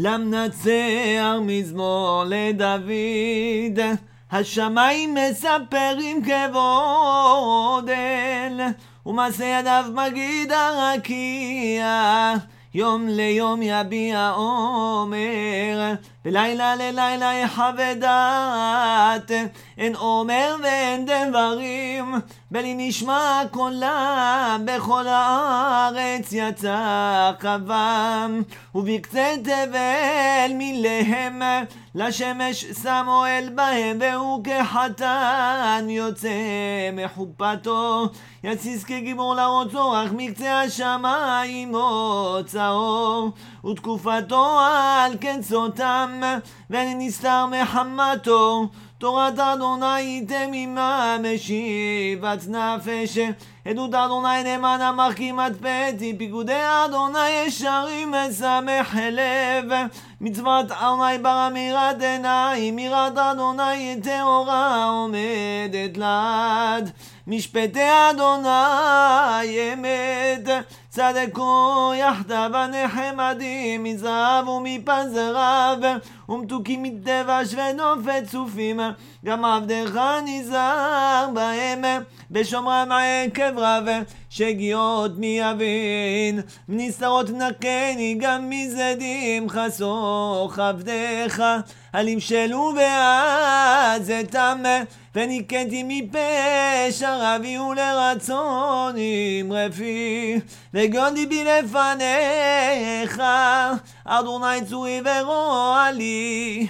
למנצח מזמור לדוד, השמיים מספרים כבודל, ומעשה ידיו מגיד הרקיע. יום ליום יביע עומר, ולילה ללילה יחווה דעת, אין עומר ואין דברים, בלי נשמע קולם, בכל הארץ יצא חבם, ובקצה תבל מלהם, לשמש שמו אל בהם, והוא כחתן יוצא מחופתו, יציס כגיבור לרוצו, אך מקצה השמיים מוצאו, ותקופתו על קצותם, ואין נסתר מחמתו. תורת אדוני תמימה משיבת נפש. עדות אדוני נאמנה כמעט פתי פיקודי אדוני ישרים משמח לב. מצוות אדוני ברא מירת עיניים מירת אדוני טהורה עומדת לעד. משפטי אדוני אמת צדקו יחדיו הנחמדים מזהב ומפזריו ומתוקים מדבש ונופת צופים גם עבדך נזהר בהם בשומרם עקב רב שגיאות מי יבין ונסתרות נקני גם מזדים חסוך עבדך. על ימשלו ועזתם וניקנתי מפשע רבי ולרצון עם רפי וגון ליבי לפניך אדוני צורי ורוע לי